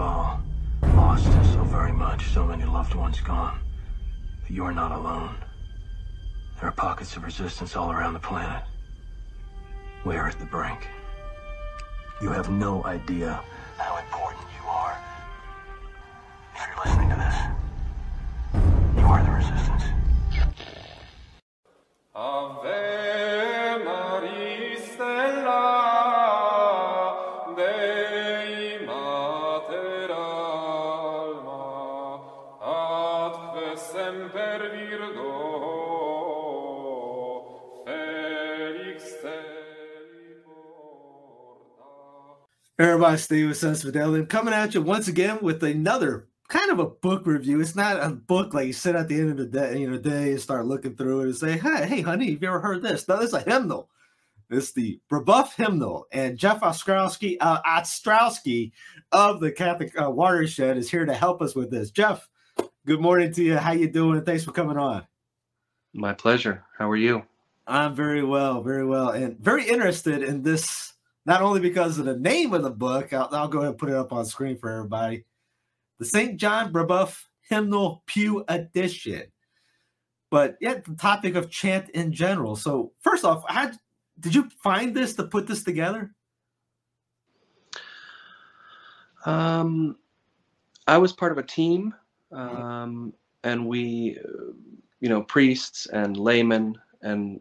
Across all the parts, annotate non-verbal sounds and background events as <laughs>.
all lost so very much, so many loved ones gone. But you are not alone. There are pockets of resistance all around the planet. We are at the brink. You have no idea Everybody, Steve with Sensus Fidelium. I'm coming at you once again with another kind of a book review. It's not a book like you sit at the end of the day, you know, day and start looking through it and say, "Hey, hey, honey, have you ever heard this?" No, this is a hymnal. It's the Brebeuf hymnal, and Jeff Ostrowski, uh, Ostrowski of the Catholic uh, Watershed is here to help us with this. Jeff, good morning to you. How you doing? And thanks for coming on. My pleasure. How are you? I'm very well, very well, and very interested in this. Not only because of the name of the book, I'll, I'll go ahead and put it up on screen for everybody. The St. John Brebeuf Hymnal Pew Edition. But yet the topic of chant in general. So first off, how did you find this to put this together? Um, I was part of a team, um, and we, uh, you know, priests and laymen, and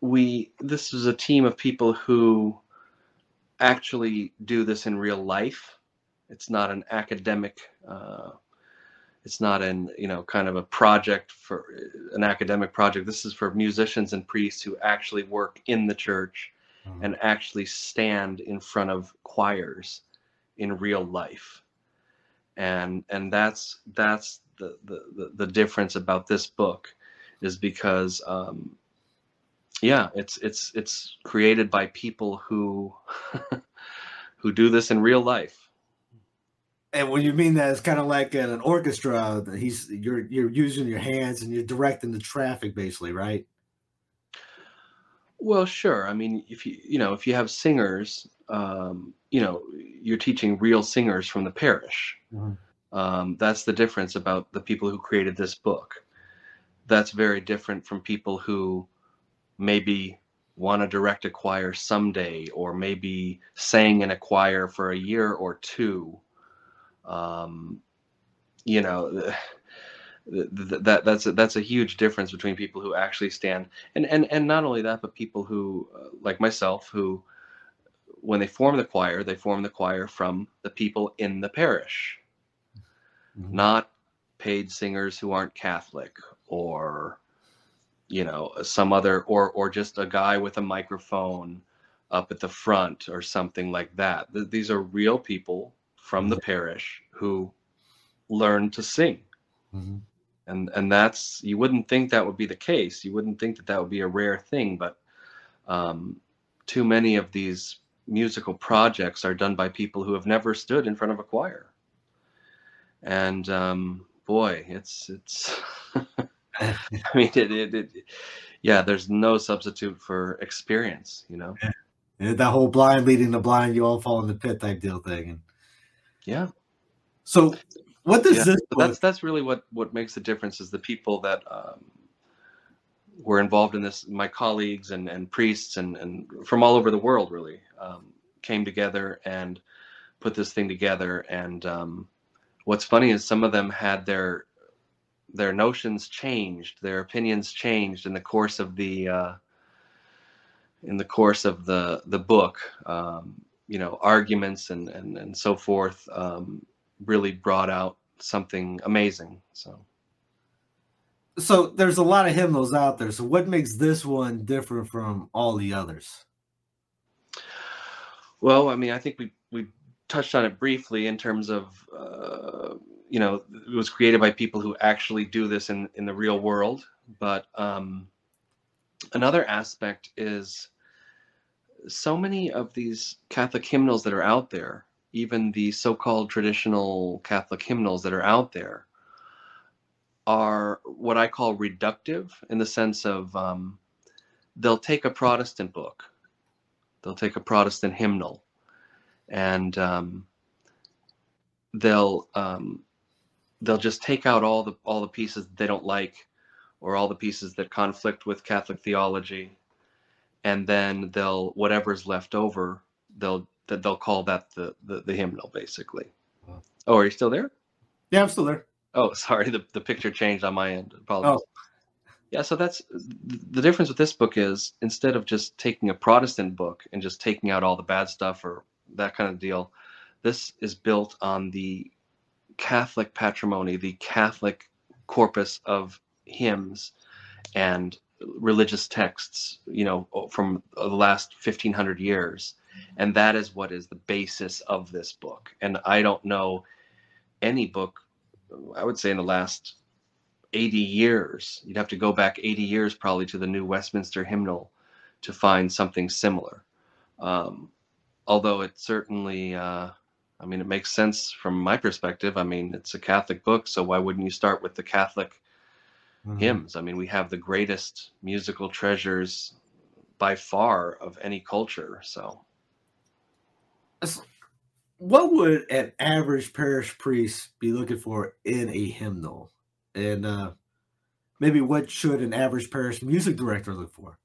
we. This was a team of people who actually do this in real life. It's not an academic. Uh, it's not an you know kind of a project for an academic project. This is for musicians and priests who actually work in the church Mhm. and actually stand in front of choirs in real life and and that's that's the the the, the difference about this book is because um yeah it's it's it's created by people who <laughs> who do this in real life And when you mean that, it's kind of like in an orchestra. that He's you're you're using your hands and you're directing the traffic, basically, right? well sure i mean if you you know if you have singers um you know you're teaching real singers from the parish Mhm. um, that's the difference about the people who created this book that's very different from people who maybe want to direct a choir someday or maybe sang in a choir for a year or two um, you know th- th- that that's a, that's a huge difference between people who actually stand and and and not only that but people who uh, like myself who when they form the choir they form the choir from the people in the parish Mhm. not paid singers who aren't Catholic or you know some other or or just a guy with a microphone up at the front or something like that. Th- These are real people from the parish who learn to sing. Mhm. And and that's you wouldn't think that would be the case. You wouldn't think that that would be a rare thing, but um, too many of these musical projects are done by people who have never stood in front of a choir and um, boy, it's it's. <laughs> <laughs> I mean, it, it, it, yeah. There's no substitute for experience, you know. And that whole blind leading the blind, you all fall in the pit type deal thing. And Yeah, so, what does yeah. this book? that's that's really what what makes the difference is the people that um, were involved in this. My colleagues and and priests and and from all over the world really um, came together and put this thing together. And um, what's funny is some of them had their their notions changed, their opinions changed in the course of the uh, in the course of the the book. Um, you know arguments and and and so forth um, really brought out something amazing. So So there's a lot of hymnals out there. So what makes this one different from all the others? well, I mean, I think we we touched on it briefly in terms of uh, you know it was created by people who actually do this in in the real world, but um, another aspect is so many of these Catholic hymnals that are out there, even the so-called traditional Catholic hymnals that are out there, are what I call reductive in the sense of um, they'll take a Protestant book, they'll take a Protestant hymnal, and um, they'll um, they'll just take out all the all the pieces that they don't like, or all the pieces that conflict with Catholic theology, and then they'll whatever's left over, they'll that they'll call that the, the the hymnal basically. Oh, are you still there? Yeah, I'm still there. Oh, <laughs> sorry, the, the picture changed on my end. Apologies. Oh. Yeah, so that's the difference with this book is instead of just taking a Protestant book and just taking out all the bad stuff or that kind of deal, this is built on the Catholic patrimony, the Catholic corpus of hymns and religious texts, you know, from the last 1500 years. And that is what is the basis of this book. And I don't know any book, I would say in the last 80 years, you'd have to go back 80 years probably to the new Westminster hymnal to find something similar. Um, although it certainly, uh, I mean, it makes sense from my perspective. I mean, it's a Catholic book, so why wouldn't you start with the Catholic Mhm. hymns? I mean, we have the greatest musical treasures by far of any culture. So, So What would an average parish priest be looking for in a hymnal? And uh, maybe what should an average parish music director look for?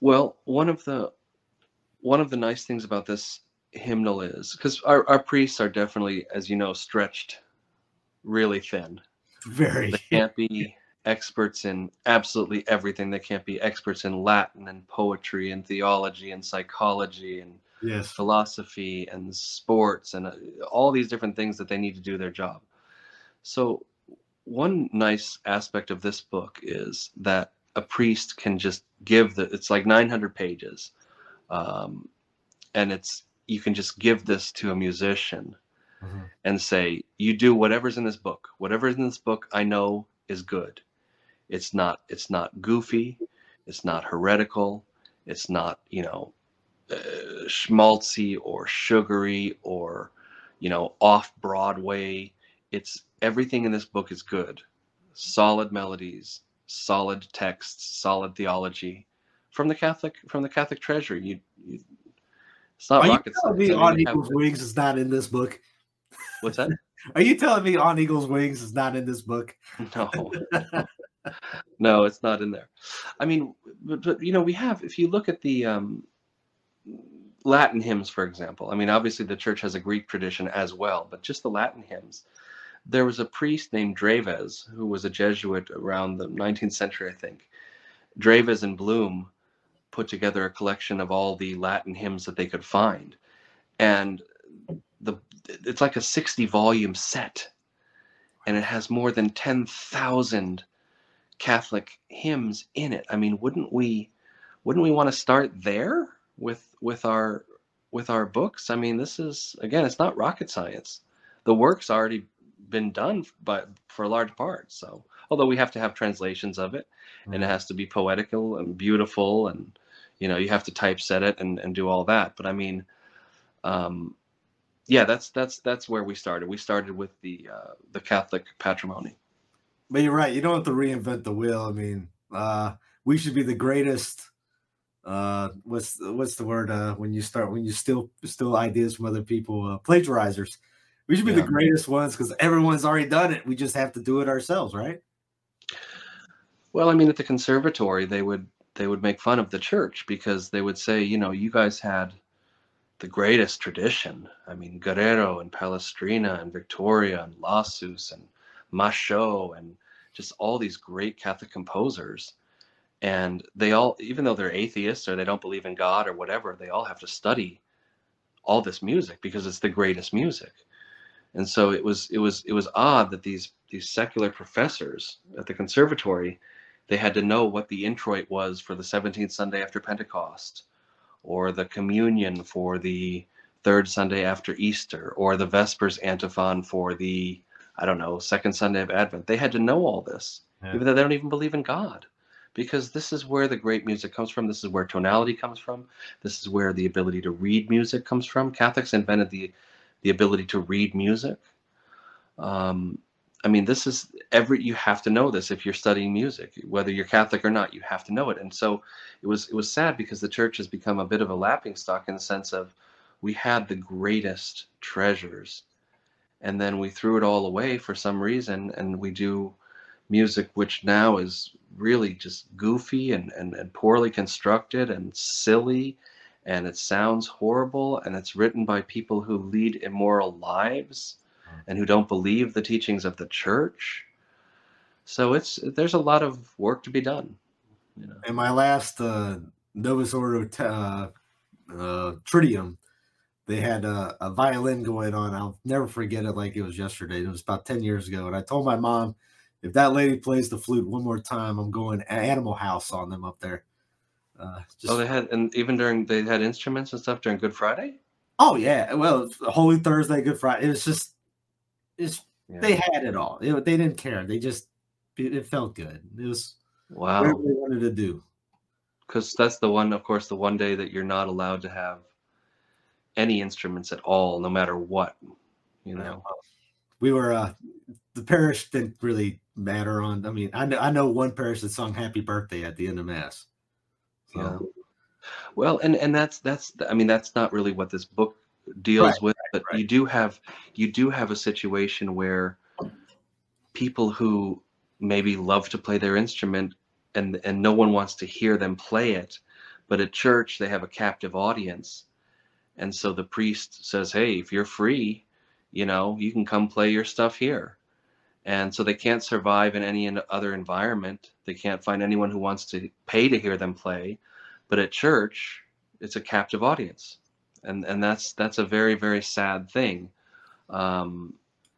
well, one of the one of the nice things about this hymnal is because our, our priests are definitely, as you know, stretched really thin. Very. They can't be experts in absolutely everything. They can't be experts in Latin and poetry and theology and psychology and Yes. philosophy and sports and uh, all these different things that they need to do their job. So, one nice aspect of this book is that a priest can just give the it's like 900 pages um, and it's you can just give this to a musician Mhm. and say you do whatever's in this book. Whatever's in this book i know is good. It's not it's not goofy. It's not heretical. It's not you know uh, schmaltzy or sugary or you know off broadway. It's everything in this book is good. Solid melodies solid texts solid theology from the catholic from the catholic treasury you, you it's not Are you rocket telling me science. On Eagle's Wings is not in this book? what's that <laughs> Are you telling me On Eagle's Wings is not in this book? <laughs> no <laughs> no it's not in there i mean but, but you know we have if you look at the um latin hymns for example i mean obviously the church has a greek tradition as well but just the latin hymns there was a priest named Dreves who was a jesuit around the 19th century i think Dreves and Blume put together a collection of all the latin hymns that they could find and the it's like a 60 volume set and it has more than 10,000 Catholic hymns in it. I mean, wouldn't we wouldn't we want to start there with with our with our books? I mean, this is again, it's not rocket science. The work's already been done but for a large part. So, although we have to have translations of it and it mm. has to be poetical and beautiful and you know, you have to typeset it and and do all that. But I mean, um yeah, that's that's that's where we started. We started with the uh, the Catholic patrimony. But you're right. You don't have to reinvent the wheel. I mean, uh, we should be the greatest. Uh, what's what's the word? Uh, when you start when you steal steal ideas from other people, uh, plagiarizers. We should be the greatest ones because everyone's already done it. We just have to do it ourselves, right? Well, I mean, at the conservatory, they would they would make fun of the church because they would say, you know, you guys had the greatest tradition. I mean, Guerrero and Palestrina and Victoria and Lassus and Machaut and just all these great Catholic composers. and they all even though they're atheists or they don't believe in god or whatever they all have to study all this music because it's the greatest music and so it was it was it was odd that these these secular professors at the conservatory they had to know what the introit was for the 17th sunday after pentecost or the communion for the third sunday after easter or the vespers antiphon for the i don't know second sunday of advent. They had to know all this Yeah. even though they don't even believe in god because this is where the great music comes from this is where tonality comes from this is where the ability to read music comes from. Catholics invented the the ability to read music. Um, i mean this is every you have to know this if you're studying music whether you're catholic or not you have to know it. And so it was it was sad because the church has become a bit of a lapping stock in the sense of we had the greatest treasures and then we threw it all away for some reason and we do music which now is really just goofy and, and, and poorly constructed and silly and it sounds horrible and it's written by people who lead immoral lives and who don't believe the teachings of the church so it's there's a lot of work to be done you know in my last uh, Novus Ordo t- uh, uh, Triduum, they had a, a violin going on. I'll never forget it like it was yesterday. It was about 10 years ago. And I told my mom, if that lady plays the flute one more time, I'm going Animal House on them up there. Uh, just, oh they had and even during they had instruments and stuff during good friday oh, yeah. Well, Holy Thursday, Good Friday. It was just, it's, yeah. they had it all. It- they didn't care. They just, it, it felt good. It was wow whatever they wanted to do. because that's the one of course the one day that you're not allowed to have any instruments at all no matter what you know we were uh the parish didn't really matter on i mean i know i know one parish that sung happy birthday at the end of mass so Yeah. well and and that's that's i mean that's not really what this book deals Right, with but right. you do have you do have a situation where people who maybe love to play their instrument and and no one wants to hear them play it but at church they have a captive audience. And so the priest says hey if you're free you know you can come play your stuff here. And so they can't survive in any other environment. They can't find anyone who wants to pay to hear them play. But at church it's a captive audience and and that's that's a very very sad thing. Um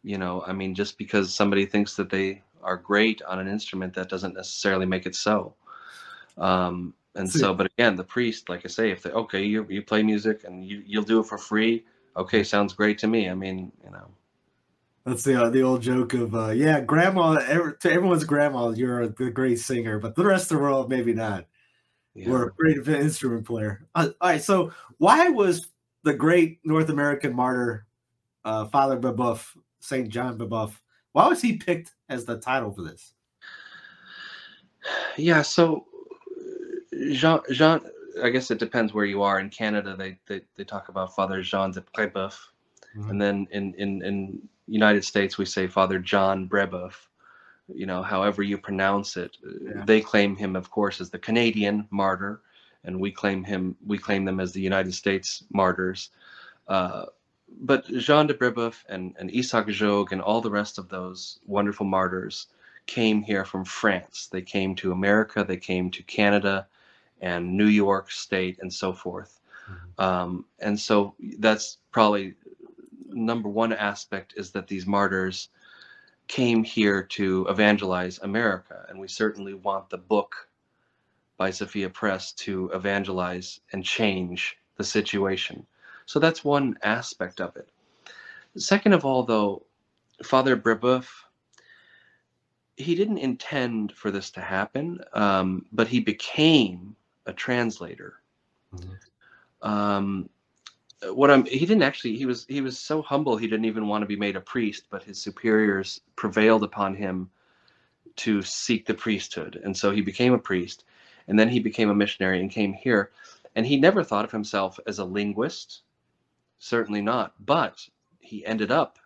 you know i mean just because somebody thinks that they are great on an instrument that doesn't necessarily make it so. Um and See- so but again the priest like i say if they okay you, you play music and you, you'll do it for free okay sounds great to me. I mean you know. That's the uh, the old joke of uh yeah grandma ever, to everyone's grandma you're a, a great singer but the rest of the world maybe not. Yeah. or a great instrument player. Uh, all right so why was the great north american martyr uh father Brebeuf saint john Brebeuf why was he picked as the title for this <sighs> Yeah, so Jean Jean I guess it depends where you are. In Canada they they, they talk about Father Jean de Brébeuf. Mhm. And then in, in, in United States we say Father John Brebeuf. You know, however you pronounce it. Yeah. They claim him, of course, as the Canadian martyr, and we claim him we claim them as the United States martyrs. Uh, but Jean de Brebeuf and, and Isaac Jogues and all the rest of those wonderful martyrs came here from France. They came to America, they came to Canada and New York State and so forth. Um, and so that's probably number one aspect is that these martyrs came here to evangelize America. And we certainly want the book by Sophia Press to evangelize and change the situation. So that's one aspect of it. Second of all, though, Father Brebeuf, he didn't intend for this to happen, um, but he became a translator. Mhm. Um, what I'm, he didn't actually. He was he was so humble. He didn't even want to be made a priest, but his superiors prevailed upon him to seek the priesthood, and so he became a priest, and then he became a missionary and came here, and he never thought of himself as a linguist, certainly not, but he ended up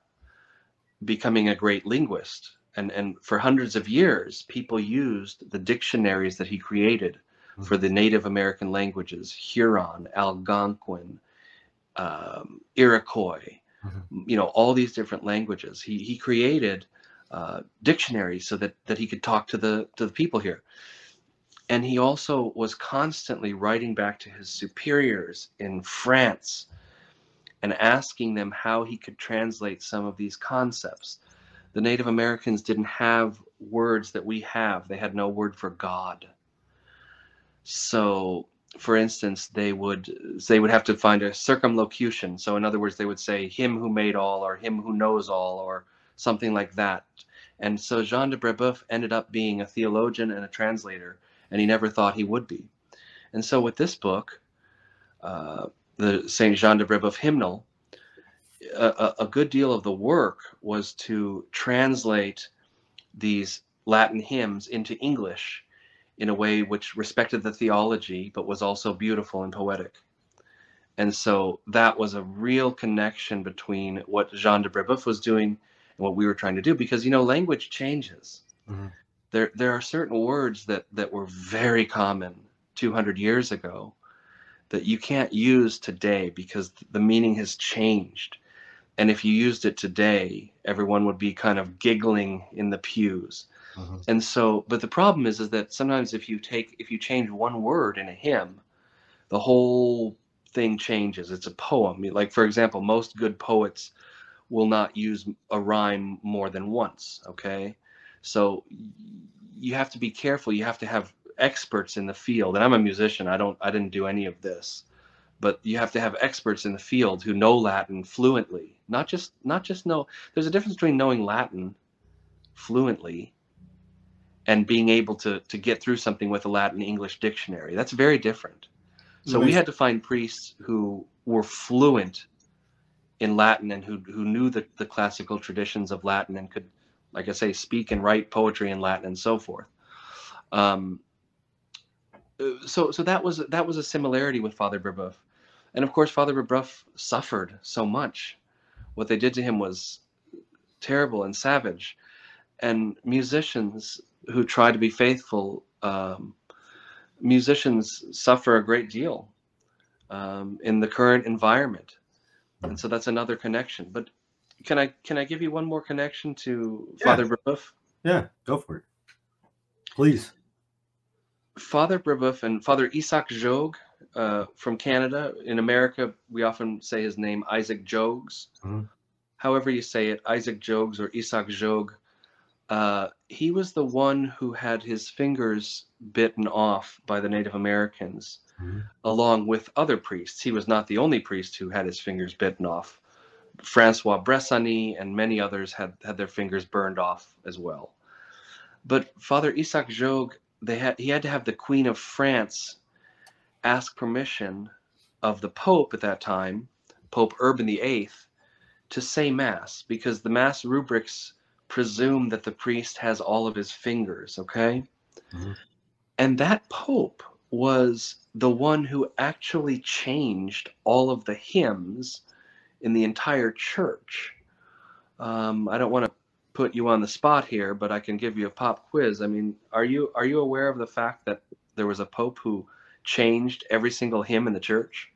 becoming a great linguist. And and for hundreds of years people used the dictionaries that he created for the native american languages huron algonquin um, iroquois you know all these different languages. He he created uh, dictionaries so that that he could talk to the to the people here and he also was constantly writing back to his superiors in France and asking them how he could translate some of these concepts. The Native Americans didn't have words that we have, they had no word for God. So, for instance, they would they would have to find a circumlocution. So, in other words, they would say "Him who made all" or "Him who knows all" or something like that. And so Jean de Brebeuf ended up being a theologian and a translator, and he never thought he would be. And so, with this book, uh, the Saint Jean de Brebeuf hymnal, a, a good deal of the work was to translate these Latin hymns into English in a way which respected the theology but was also beautiful and poetic. And so that was a real connection between what Jean de Brebeuf was doing and what we were trying to do because you know language changes. Mhm. There there are certain words that that were very common 200 years ago that you can't use today because the meaning has changed. And if you used it today, everyone would be kind of giggling in the pews. Mhm. And so, but the problem is, is that sometimes if you take, if you change one word in a hymn, the whole thing changes. It's a poem. Like, for example, most good poets will not use a rhyme more than once. Okay. So you have to be careful. You have to have experts in the field. And I'm a musician. I don't, I didn't do any of this, but you have to have experts in the field who know Latin fluently, not just, not just know, there's a difference between knowing Latin fluently and being able to to get through something with a Latin English dictionary. That's very different. So we had to find priests who were fluent in Latin and who who knew the, the classical traditions of Latin and could, like I say, speak and write poetry in Latin and so forth. Um, so so that was that was a similarity with Father Brebeuf, and of course Father Brebeuf suffered so much. What they did to him was terrible and savage, and musicians who try to be faithful, um, musicians suffer a great deal um, in the current environment, and so that's another connection. But can I can I give you one more connection to Yeah. Father Brebeuf? Yeah, go for it. Please. Father Brebeuf and Father Isaac Jogues uh, from Canada. In America, we often say his name Isaac Jogues. Mhm. However you say it, Isaac Jogues or Isaac Jogues. Uh, he was the one who had his fingers bitten off by the Native Americans, Mhm. along with other priests. He was not the only priest who had his fingers bitten off. Francois Bressani and many others had, had their fingers burned off as well. But Father Isaac Jogues they had he had to have the Queen of France ask permission of the Pope at that time, Pope Urban VIII, to say Mass because the Mass rubrics presume that the priest has all of his fingers. Okay, Mhm. and that Pope was the one who actually changed all of the hymns in the entire church. Um, I don't want to put you on the spot here, but I can give you a pop quiz. I mean, are you are you aware of the fact that there was a pope who changed every single hymn in the church?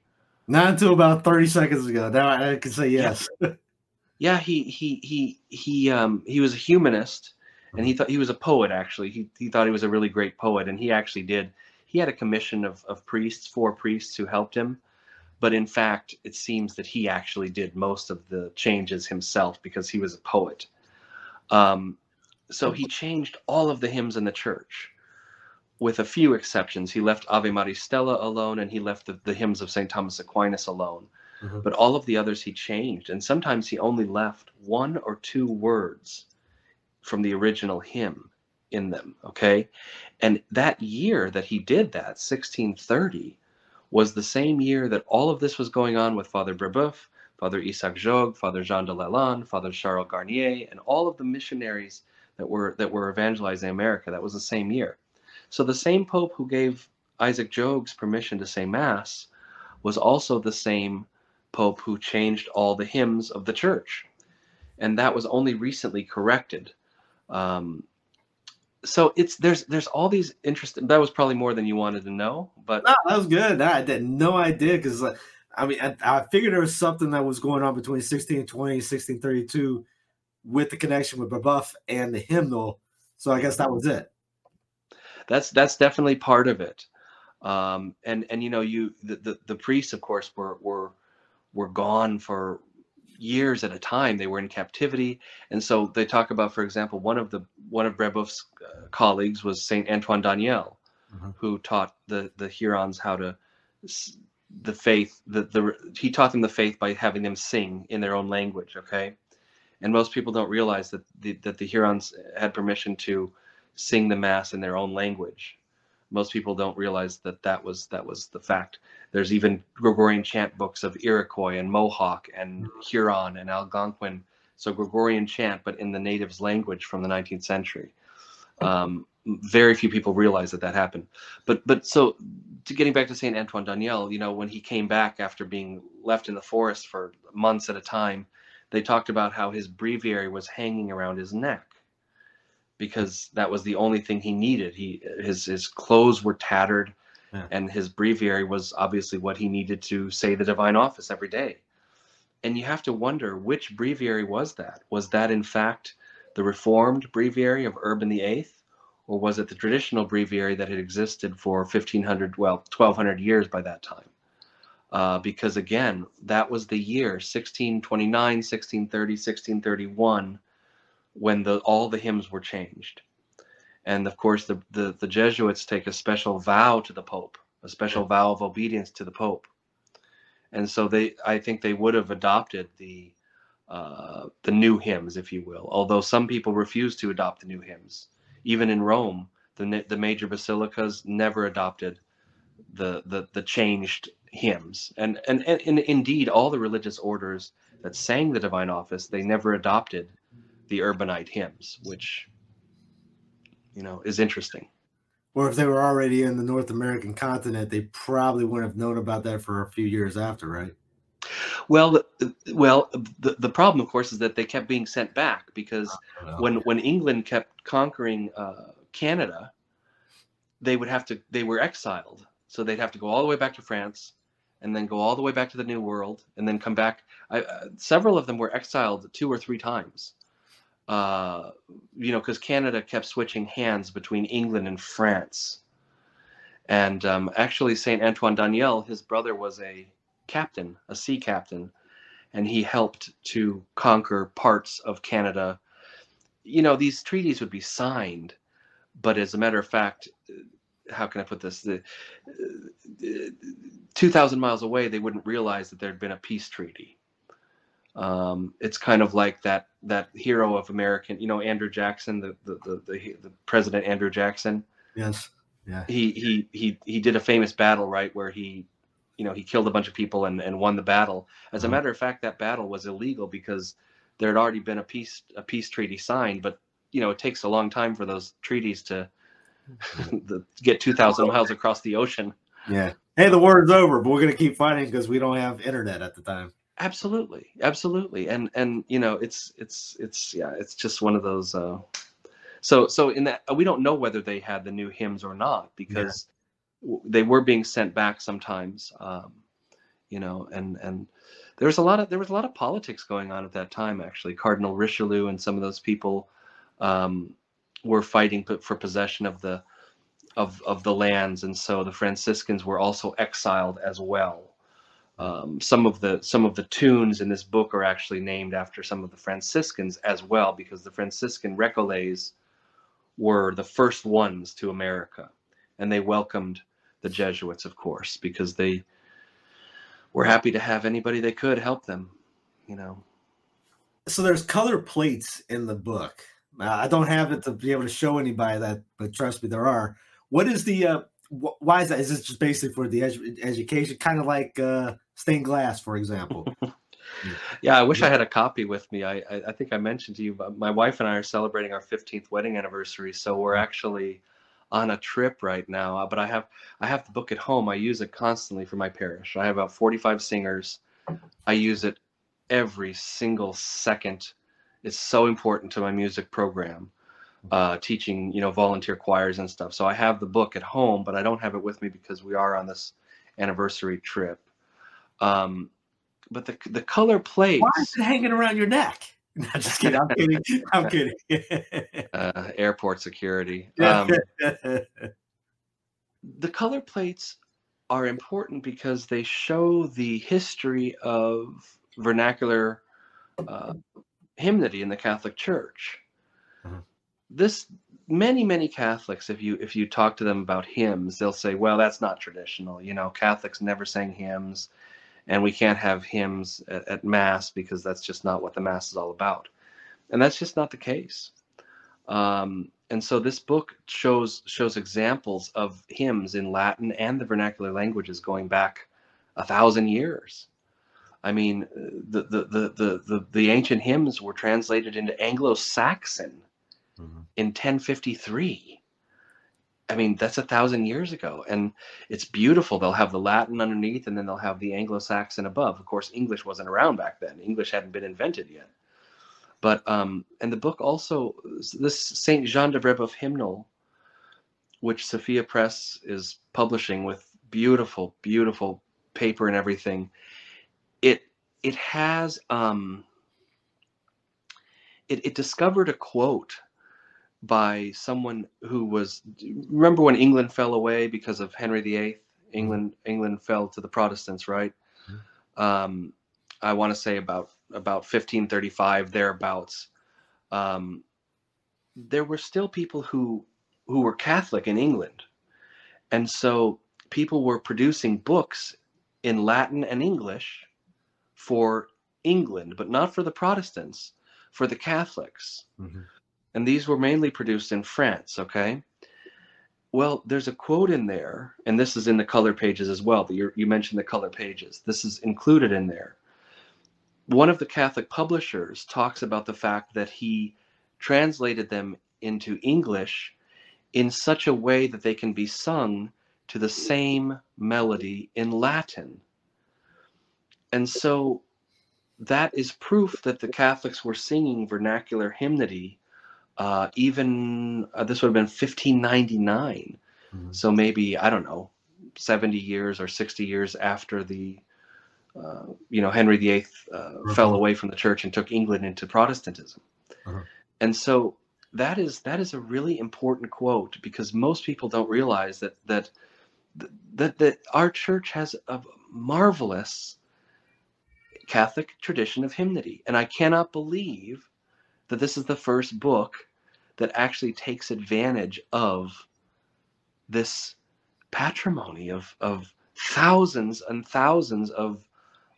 Not until about 30 seconds ago. Now I can say yes. <laughs> Yeah, he he he he um he was a humanist and he thought he was a poet actually. He he thought he was a really great poet and he actually did. He had a commission of of priests, four priests who helped him. But in fact, it seems that he actually did most of the changes himself because he was a poet. Um, so he changed all of the hymns in the church, with a few exceptions. He left Ave Maris Stella alone, and he left the, the hymns of St. Thomas Aquinas alone. Mhm. But all of the others he changed, and sometimes he only left one or two words from the original hymn in them. Okay, and that year that he did that, 1630, was the same year that all of this was going on with Father Brebeuf, Father Isaac Jogues, Father Jean de Lalande, Father Charles Garnier, and all of the missionaries that were that were evangelizing America. That was the same year. So the same Pope who gave Isaac Jogues permission to say Mass was also the same Pope who changed all the hymns of the church, and that was only recently corrected. Um, so it's there's there's all these interesting. That was probably more than you wanted to know, but No, that was good. I had no idea because, I mean, I, I figured there was something that was going on between 1620 and 1632 with the connection with Brebeuf and the hymnal. So I guess that was it. that's that's definitely part of it. Um, and and you know you the, the the priests of course were were were gone for years at a time. They were in captivity, and so they talk about, for example, one of the one of Brebeuf's uh, colleagues was Saint Antoine Daniel, Mhm. who taught the the Hurons how to the faith. The the he taught them the faith by having them sing in their own language. Okay, and most people don't realize that the that the Hurons had permission to sing the mass in their own language. Most people don't realize that that was that was the fact. There's even Gregorian chant books of Iroquois and Mohawk and Huron and Algonquin. So Gregorian chant, but in the natives' language from the 19th century. Um, very few people realize that that happened. But but so to getting back to Saint Antoine Daniel, you know, when he came back after being left in the forest for months at a time, they talked about how his breviary was hanging around his neck because that was the only thing he needed. He his his clothes were tattered, Yeah. and his breviary was obviously what he needed to say the divine office every day. And you have to wonder which breviary was that? Was that in fact the reformed breviary of Urban the Eighth, or was it the traditional breviary that had existed for 1500, well, 1200 years by that time? Uh, because again, that was the year 1629, 1630, 1631 when the all the hymns were changed. And of course, the, the, the Jesuits take a special vow to the Pope, a special vow of obedience to the Pope. And so they, I think they would have adopted the uh, the new hymns, if you will. Although some people refuse to adopt the new hymns, even in Rome, the the major basilicas never adopted the the, the changed hymns. And, and and and indeed, all the religious orders that sang the divine office, they never adopted the urbanite hymns, which you know is interesting. Or if they were already in the North American continent, they probably wouldn't have known about that for a few years after, right? Well, well, the, the problem, of course, is that they kept being sent back because when when England kept conquering uh, Canada, they would have to they were exiled, so they'd have to go all the way back to France, and then go all the way back to the New World, and then come back. I, uh, several of them were exiled two or three times. Uh, you know, because Canada kept switching hands between England and France. And um, actually, Saint Antoine Daniel, his brother was a captain, a sea captain, and he helped to conquer parts of Canada. You know, these treaties would be signed, but as a matter of fact, how can I put this? The, uh, 2,000 miles away, they wouldn't realize that there had been a peace treaty. Um, it's kind of like that that hero of American, you know, Andrew Jackson, the the, the, the, the president Andrew Jackson Yes. Yeah. he he he he did a famous battle right where he you know he killed a bunch of people and, and won the battle as a Mhm. matter of fact that battle was illegal because there had already been a peace a peace treaty signed but you know it takes a long time for those treaties to, <laughs> the, to get 2000 miles across the ocean Yeah. Hey, the war's over, but we're gonna keep fighting because we don't have internet at the time. Absolutely absolutely and and you know it's it's it's yeah it's just one of those uh so so in that we don't know whether they had the new hymns or not because w they were being sent back sometimes um you know and and there was a lot of there was a lot of politics going on at that time actually. Cardinal richelieu and some of those people um were fighting for possession of the of of the lands and so the franciscans were also exiled as well um, some of the some of the tunes in this book are actually named after some of the Franciscans as well, because the Franciscan Recollets were the first ones to America, and they welcomed the Jesuits, of course, because they were happy to have anybody they could help them. You know, So there's color plates in the book. I don't have it to be able to show anybody that, but trust me, there are. What is the uh why is that? Is this just basically for the edu- education, kind of like uh stained glass, for example? <laughs> yeah, I wish I had a copy with me. I I, I think I mentioned to you, but my wife and I are celebrating our 15th wedding anniversary, so we're actually on a trip right now. uh, But I have I have the book at home. I use it constantly for my parish. I have about 45 singers. I use it every single second. It's so important to my music program, uh, teaching you know volunteer choirs and stuff. So I have the book at home, but I don't have it with me because we are on this anniversary trip. Um, but the the color plates. Why is it hanging around your neck? <laughs> No, just kidding. I'm kidding. <laughs> <laughs> I'm kidding. uh, airport security. Um, the color plates are important because they show the history of vernacular uh, hymnody in the Catholic Church. This many many Catholics, if you if you talk to them about hymns, they'll say, "Well, that's not traditional. You know, Catholics never sang hymns, and we can't have hymns at, at Mass because that's just not what the Mass is all about." And that's just not the case. Um, and so this book shows shows examples of hymns in Latin and the vernacular languages going back a thousand years. I mean, the the the the the, the ancient hymns were translated into Anglo-Saxon Mhm. in 1053. I mean, that's a thousand years ago, and it's beautiful. They'll have the Latin underneath, and then they'll have the Anglo-Saxon above. Of course, English wasn't around back then. English hadn't been invented yet. But um, and the book also this Saint Jean de Brebeuf hymnal, which Sophia Press is publishing with beautiful, beautiful paper and everything. It it has um, it, it discovered a quote by someone who was remember when England fell away because of Henry VIII. England England fell to the Protestants, right? Um, I want to say about about 1535 thereabouts. Um, there were still people who who were Catholic in England, and so people were producing books in Latin and English for England, but not for the Protestants, for the Catholics Mhm. And these were mainly produced in France, okay? Well, there's a quote in there, and this is in the color pages as well. You you mentioned the color pages. This is included in there. One of the Catholic publishers talks about the fact that he translated them into English in such a way that they can be sung to the same melody in Latin. And so that is proof that the Catholics were singing vernacular hymnody uh, even uh, this would have been 1599 Mhm. so maybe i don't know 70 years or 60 years after the uh, you know henry VIII uh, fell Mhm. away from the church and took england into protestantism Uh-huh. and so that is that is a really important quote because most people don't realize that that that that our church has a marvelous catholic tradition of hymnody and i cannot believe that this is the first book that actually takes advantage of this patrimony of, of thousands and thousands of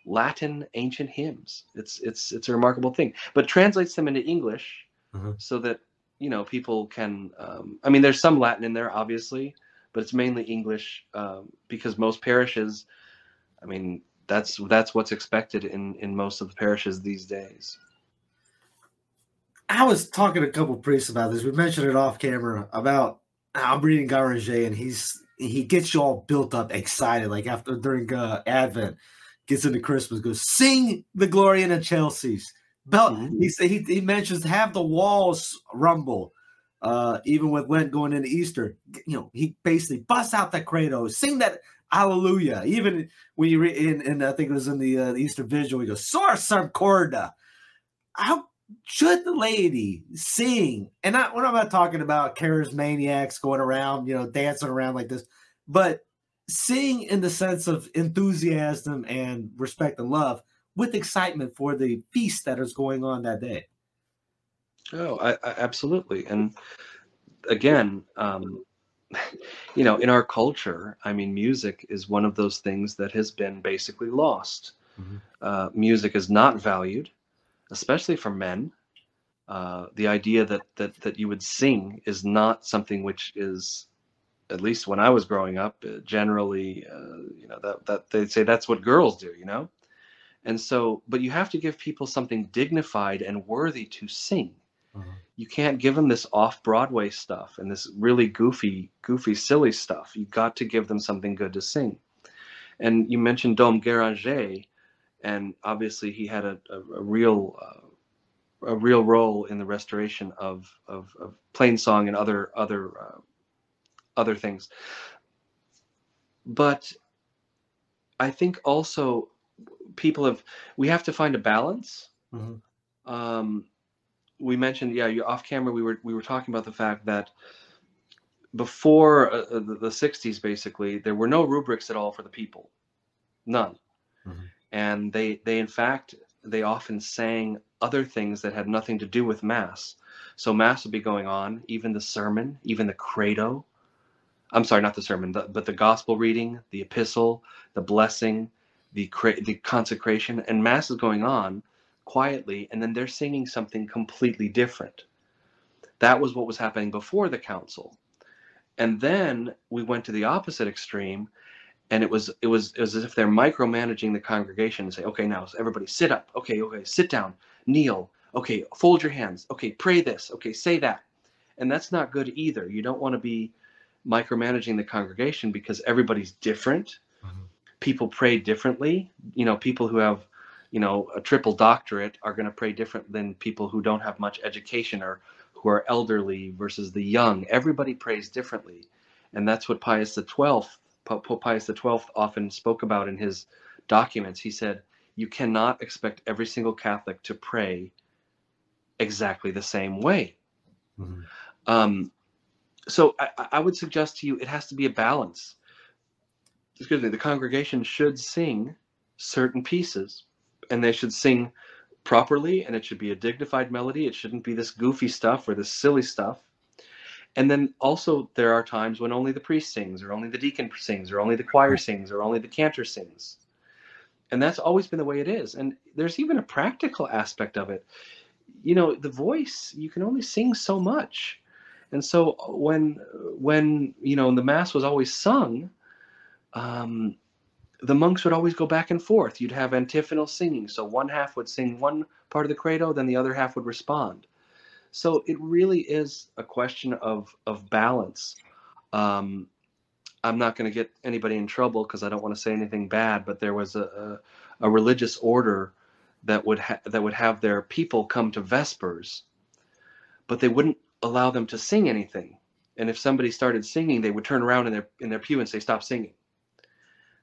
Latin ancient hymns. It's it's it's a remarkable thing, but translates them into English Mhm. so that you know people can. Um, I mean, there's some Latin in there, obviously, but it's mainly English um, because most parishes. I mean, that's that's what's expected in in most of the parishes these days. I was talking to a couple priests about this. We mentioned it off camera about I'm reading Guéranger and he's he gets you all built up, excited, like after during uh, Advent, gets into Christmas, goes sing the glory in the Chelsea's. Belt. Mhm. He said he, he mentions have the walls rumble. Uh, even with Lent going into Easter, you know, he basically busts out that credo, sing that hallelujah. Even when you read in, and I think it was in the, uh, the Easter Vigil, he goes, Sursum corda. How should the lady sing? And I, when I'm not talking about charismaniacs going around, you know, dancing around like this, but sing in the sense of enthusiasm and respect and love with excitement for the feast that is going on that day. Oh, I, I, absolutely. And again, um, <laughs> you know, in our culture, I mean, music is one of those things that has been basically lost. Mhm. Uh, music is not valued, especially for men. Uh, the idea that that that you would sing is not something which is, at least when I was growing up, uh, generally, uh, you know, that that they'd say that's what girls do, you know. And so, but you have to give people something dignified and worthy to sing you can't give them this off Broadway stuff and this really goofy, goofy, silly stuff. You got to give them something good to sing. And you mentioned Dom Guéranger, and obviously he had a, a, a real uh, a real role in the restoration of of, of plain song and other other uh, other things. But I think also people have we have to find a balance Mhm. um, we mentioned, yeah, you off camera. We were we were talking about the fact that before uh, uh, the, the 60s, basically, there were no rubrics at all for the people, none, Mhm. And they they in fact they often sang other things that had nothing to do with mass. So mass would be going on, even the sermon, even the credo. I'm sorry, not the sermon, the, but the gospel reading, the epistle, the blessing, the the consecration, and mass is going on quietly, and then they're singing something completely different. That was what was happening before the council, and then we went to the opposite extreme, and it was it was it was as if they're micromanaging the congregation and say, okay, now everybody sit up, okay, okay, sit down, kneel, okay, fold your hands, okay, pray this, okay, say that, and that's not good either. You don't want to be micromanaging the congregation because everybody's different. Mhm. People pray differently. You know, people who have, you know, a triple doctorate are going to pray different than people who don't have much education or who are elderly versus the young. Everybody prays differently. And that's what Pius XII, Pope Pius XII often spoke about in his documents. He said, you cannot expect every single Catholic to pray exactly the same way. Mhm. Um, so I, I would suggest to you it has to be a balance. Excuse me. The congregation should sing certain pieces, and they should sing properly, and it should be a dignified melody. It shouldn't be this goofy stuff or this silly stuff. And then also there are times when only the priest sings, or only the deacon sings, or only the choir sings, or only the cantor sings. And that's always been the way it is. And there's even a practical aspect of it. You know, the voice, you can only sing so much and so when when you know the mass was always sung um, the monks would always go back and forth you'd have antiphonal singing so one half would sing one part of the credo then the other half would respond so it really is a question of of balance um, i'm not going to get anybody in trouble because i don't want to say anything bad but there was a, a, a religious order that would ha- that would have their people come to vespers but they wouldn't allow them to sing anything. And if somebody started singing, they would turn around in their in their pew and say, "Stop singing."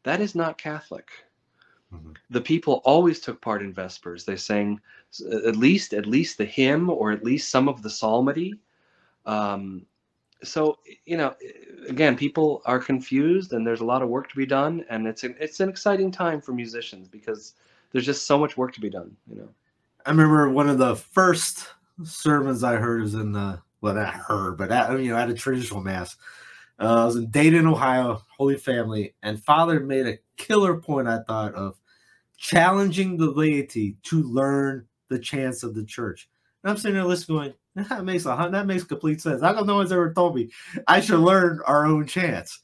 That is not Catholic. Mhm. The people always took part in Vespers. They sang at least at least the hymn or at least some of the psalmody. Um, so you know, again, people are confused, and there's a lot of work to be done. And it's an, it's an exciting time for musicians because there's just so much work to be done. You know. I remember one of the first sermons I heard was in the well, not heard, but at, you know, at a traditional mass. Uh, I was in Dayton, Ohio, Holy Family, and Father made a killer point. I thought of challenging the laity to learn the chants of the church. And I'm sitting there listening, going, "That makes a that makes complete sense." How come no one's ever told me I should learn our own chants?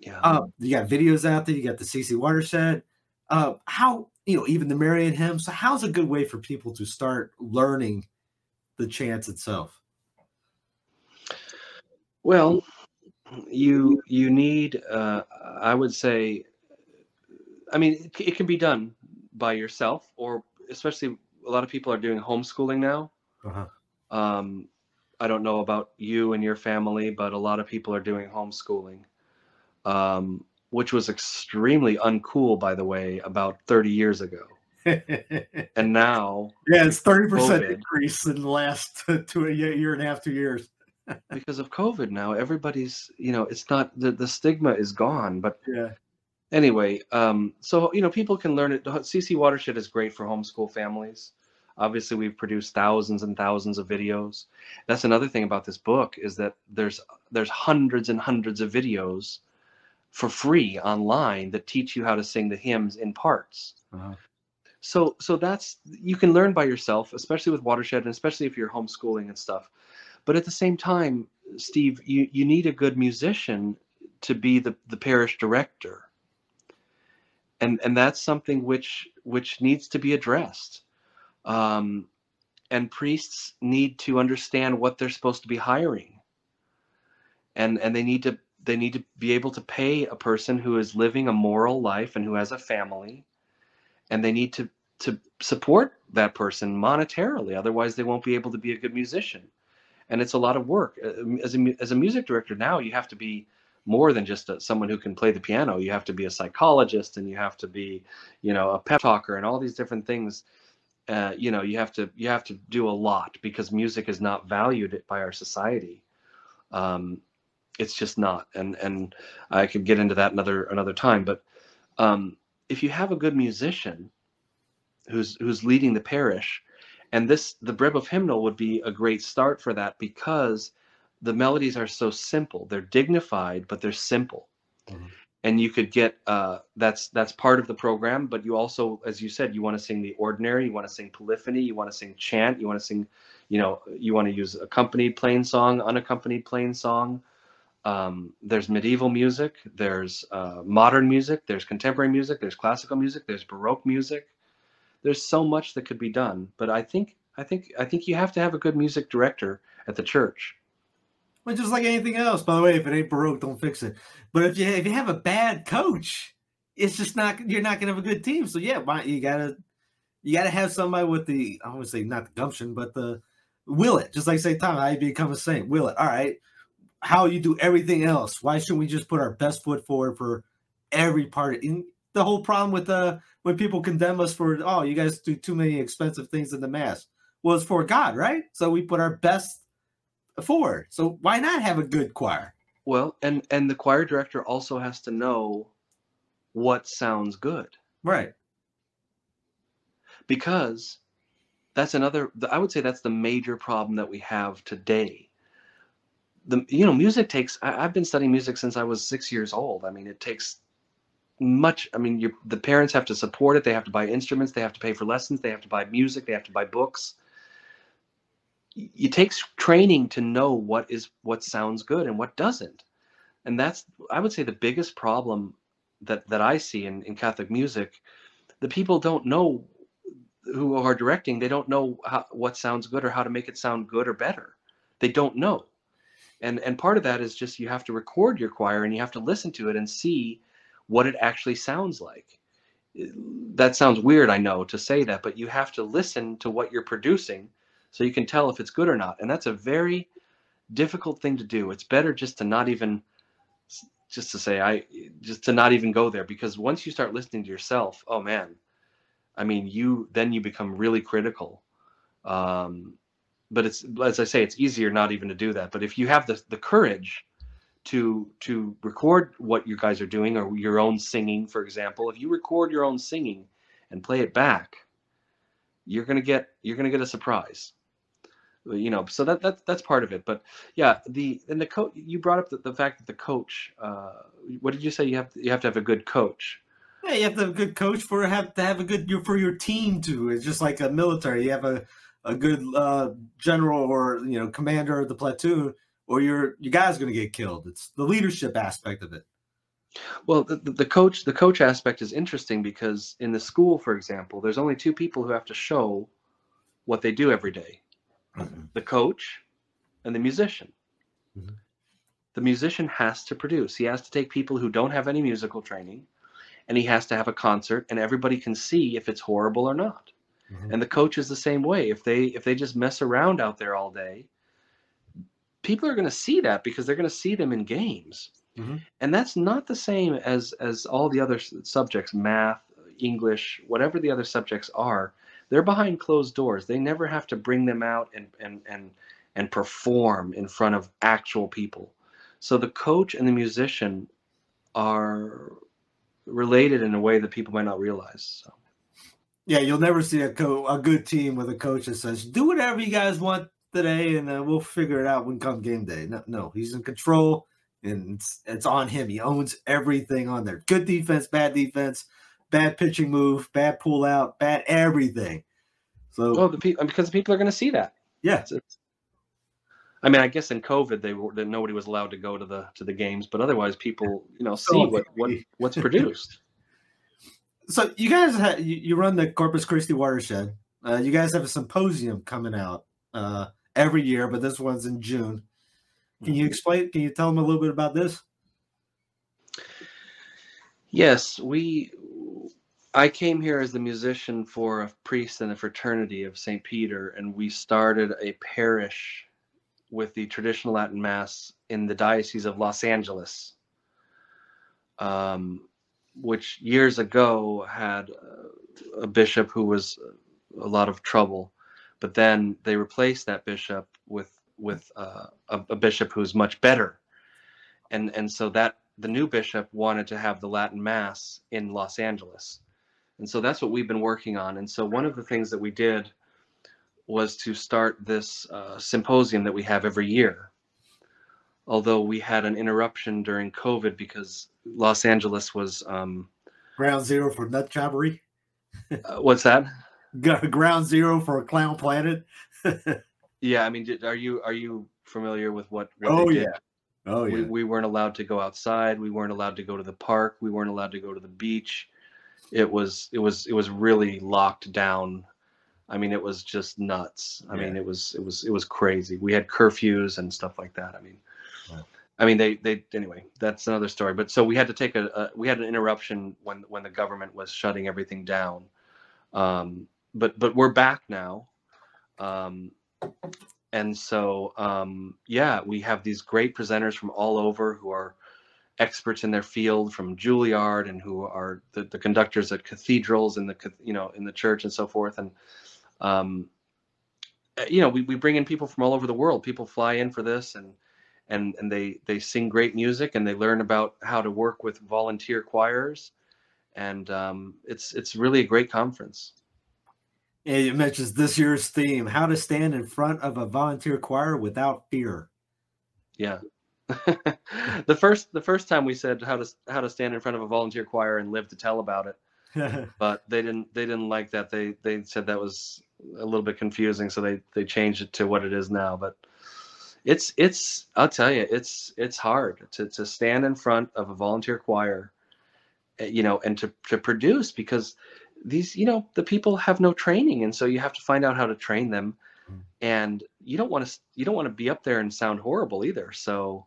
Yeah. Uh, you got videos out there. You got the CC Watershed. Uh, how you know even the Marian hymns. So how's a good way for people to start learning the chants itself? Well, you you need uh, I would say I mean it, it can be done by yourself or especially a lot of people are doing homeschooling now. Uh-huh. Um, I don't know about you and your family, but a lot of people are doing homeschooling, um, which was extremely uncool, by the way, about 30 years ago. <laughs> And now, yeah, it's thirty percent COVID. increase in the last <laughs> two a year, year and a half, two years. <laughs> because of COVID, now everybody's, you know, it's not the, the stigma is gone, but Yeah, anyway, um, so you know, people can learn it. CC Watershed is great for homeschool families. Obviously, we've produced thousands and thousands of videos. That's another thing about this book is that there's there's hundreds and hundreds of videos for free online that teach you how to sing the hymns in parts. Uh-huh. So so that's you can learn by yourself, especially with Watershed, and especially if you're homeschooling and stuff. But at the same time, Steve, you, you need a good musician to be the, the parish director. And and that's something which which needs to be addressed. Um, and priests need to understand what they're supposed to be hiring. And and they need to they need to be able to pay a person who is living a moral life and who has a family and they need to to support that person monetarily otherwise they won't be able to be a good musician and it's a lot of work Uh, as a, as a music director now you have to be more than just a, someone who can play the piano. You have to be a psychologist and you have to be you know a pep talker and all these different things. Uh, you know you have to you have to do a lot because music is not valued by our society. Um, it's just not. And and i could get into that another another time but um, if you have a good musician who's who's leading the parish and this the Brebeuf hymnal would be a great start for that because the melodies are so simple. They're dignified but they're simple. Mhm. and you could get uh, that's that's part of the program but you also as you said you want to sing the ordinary you want to sing polyphony you want to sing chant you want to sing you know you want to use accompanied plain song unaccompanied plain song. Um, there's medieval music there's uh, modern music there's contemporary music there's classical music there's baroque music. There's so much that could be done but i think i think i think you have to have a good music director at the church Well, just like anything else, by the way, if it ain't broke, don't fix it. But if you if you have a bad coach, it's just not you're not gonna have a good team. So yeah, you gotta you gotta have somebody with the I to say not the gumption, but the will it. Just like say Tom, you become a saint. Will it. All right. How you do everything else. Why shouldn't we just put our best foot forward for every part? In the whole problem with uh when people condemn us for oh you guys do too many expensive things in the mass. Well, it's for God, right? So we put our best forward. So why not have a good choir? well and and the choir director also has to know what sounds good. Right. because that's another i would say that's the major problem that we have today. The you know music takes I, i've been studying music since i was six years old. I mean it takes much i mean you the parents have to support it. They have to buy instruments. They have to pay for lessons. They have to buy music. They have to buy books it takes training to know what is what sounds good and what doesn't. And that's i would say the biggest problem that that i see in, in catholic music. The people don't know who are directing. They don't know how, what sounds good or how to make it sound good or better. They don't know. And and part of that is just you have to record your choir and you have to listen to it and see what it actually sounds like. That sounds weird i know to say that but you have to listen to what you're producing so you can tell if it's good or not and that's a very difficult thing to do it's better just to not even just to say i just to not even go there because once you start listening to yourself oh man I mean, you then you become really critical. Um, but it's as I say, it's easier not even to do that. But if you have the the courage to to record what you guys are doing or your own singing, for example, if you record your own singing and play it back, you're gonna get you're gonna get a surprise. You know, so that, that that's part of it. But yeah, the and the coach you brought up the, the fact that the coach. Uh, what did you say? You have you have to have a good coach. Yeah, you have to have a good coach for have to have a good for your team too. It's just like a military. You have a a good uh, general or you know commander of the platoon, or your your guy's going to get killed. It's the leadership aspect of it. Well, the the coach the coach aspect is interesting because in the school, for example, there's only two people who have to show what they do every day: the coach and the musician. Mhm. The musician has to produce. He has to take people who don't have any musical training, and he has to have a concert, and everybody can see if it's horrible or not. Mhm. And the coach is the same way. If they if they just mess around out there all day, people are going to see that because they're going to see them in games Mhm. and that's not the same as as all the other subjects math english whatever the other subjects are they're behind closed doors they never have to bring them out and and and and perform in front of actual people so the coach and the musician are related in a way that people might not realize so Yeah, you'll never see a co- a good team with a coach that says, "Do whatever you guys want today, and uh, we'll figure it out when come game day." No, no, he's in control, and it's, it's on him. He owns everything on there. Good defense, bad defense, bad pitching move, bad pull out, bad everything. So well the people because people are going to see that yeah, it's- I mean, I guess in COVID, they were that nobody was allowed to go to the to the games, but otherwise, people you know see what, what what's produced. <laughs> so you guys ha- you, you run the Corpus Christi watershed. Uh, you guys have a symposium coming out uh, every year, but this one's in June. Can you explain? Can you tell them a little bit about this? Yes, we. I came here as the musician for a priest in a fraternity of St. Peter, and we started a parish with the traditional Latin Mass in the Diocese of Los Angeles, um, which years ago had uh, a bishop who was a lot of trouble. But then they replaced that bishop with with uh, a, a bishop who's much better, and and so that the new bishop wanted to have the Latin Mass in Los Angeles, and so that's what we've been working on. And so one of the things that we did was to start this uh, symposium that we have every year. Although we had an interruption during COVID because Los Angeles was um, Ground zero for nut jobbery. uh, what's that? Ground zero for a clown planet. <laughs> Yeah, I mean, did, are you are you familiar with what? what Oh, yeah. oh We, yeah. we weren't allowed to go outside. We weren't allowed to go to the park. We weren't allowed to go to the beach. It was it was it was really locked down. I mean, it was just nuts. I mean, it was it was it was crazy. We had curfews and stuff like that. I mean, Wow. I mean they they anyway. That's another story. But so we had to take a, a we had an interruption when when the government was shutting everything down. Um, but but we're back now. Um, and so um, yeah we have these great presenters from all over who are experts in their field from juilliard and who are the, the conductors at cathedrals in the you know in the church and so forth and um, uh, you know we, we bring in people from all over the world people fly in for this and and and they they sing great music and they learn about how to work with volunteer choirs and um, it's it's really a great conference And it mentions this year's theme: how to stand in front of a volunteer choir without fear. Yeah. <laughs> the first the first time we said how to how to stand in front of a volunteer choir and live to tell about it, <laughs> but they didn't they didn't like that. They they said that was a little bit confusing, so they they changed it to what it is now. But it's it's I'll tell you, it's it's hard to to stand in front of a volunteer choir, eh, you know, and to to produce because these you know the people have no training, and so you have to find out how to train them Mm. and you don't want to you don't want to be up there and sound horrible either so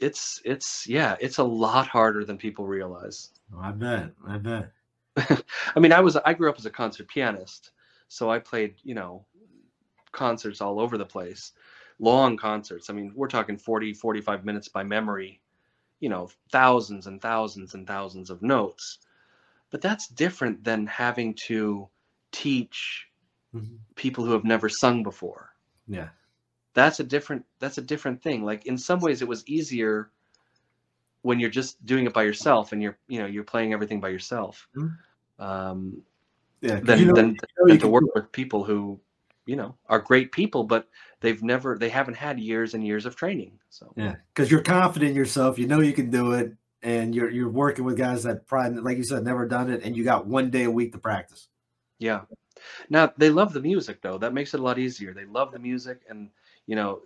it's it's yeah it's a lot harder than people realize I bet. I bet. <laughs> i mean i was i grew up as a concert pianist so i played you know concerts all over the place long concerts i mean we're talking 40 45 minutes by memory you know thousands and thousands and thousands of notes but that's different than having to teach Mhm. people who have never sung before Yeah. That's a different that's a different thing like in some ways it was easier when you're just doing it by yourself and you're you know you're playing everything by yourself Mhm. um Yeah. than, you know- than, you know than to work with people who you know are great people but they've never they haven't had years and years of training so Yeah, because you're confident in yourself. You know you can do it, and you're you're working with guys that probably, like you said, never done it, and you got one day a week to practice. Yeah. Now they love the music though. That makes it a lot easier. They love the music, and you know,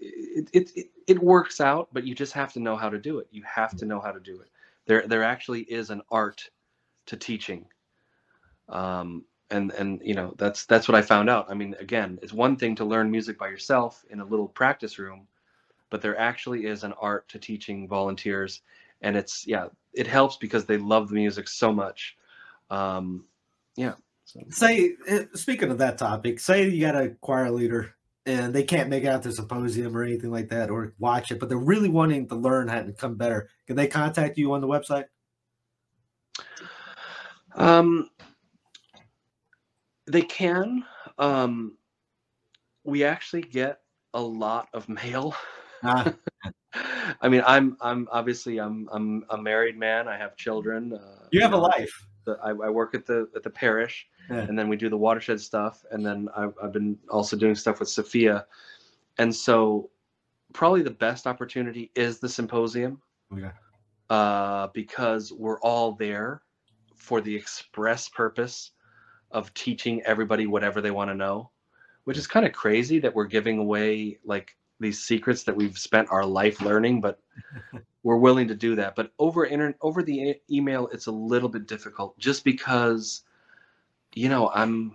it it it, it works out. But you just have to know how to do it. You have to know how to do it. There there actually is an art to teaching. Um, and and you know that's that's what I found out. I mean, again, it's one thing to learn music by yourself in a little practice room, but there actually is an art to teaching volunteers, and it's yeah, it helps because they love the music so much. Um, yeah. So. Say, eh, speaking of that topic, say you got a choir leader and they can't make it out the symposium or anything like that, or watch it, but they're really wanting to learn how to become better. Can they contact you on the website? Um, they can. Um, we actually get a lot of mail. Ah, <laughs> I mean, I'm I'm obviously I'm I'm a married man. I have children. Uh, you have a know, life. The- I, I work at the at the parish, Yeah. and then we do the watershed stuff, and then I've, I've been also doing stuff with Sophia, and so probably the best opportunity is the symposium Okay. uh, because we're all there for the express purpose of teaching everybody whatever they want to know, which is kind of crazy that we're giving away like these secrets that we've spent our life learning, but <laughs> we're willing to do that. But over inter- over the email, it's a little bit difficult just because, you know, I'm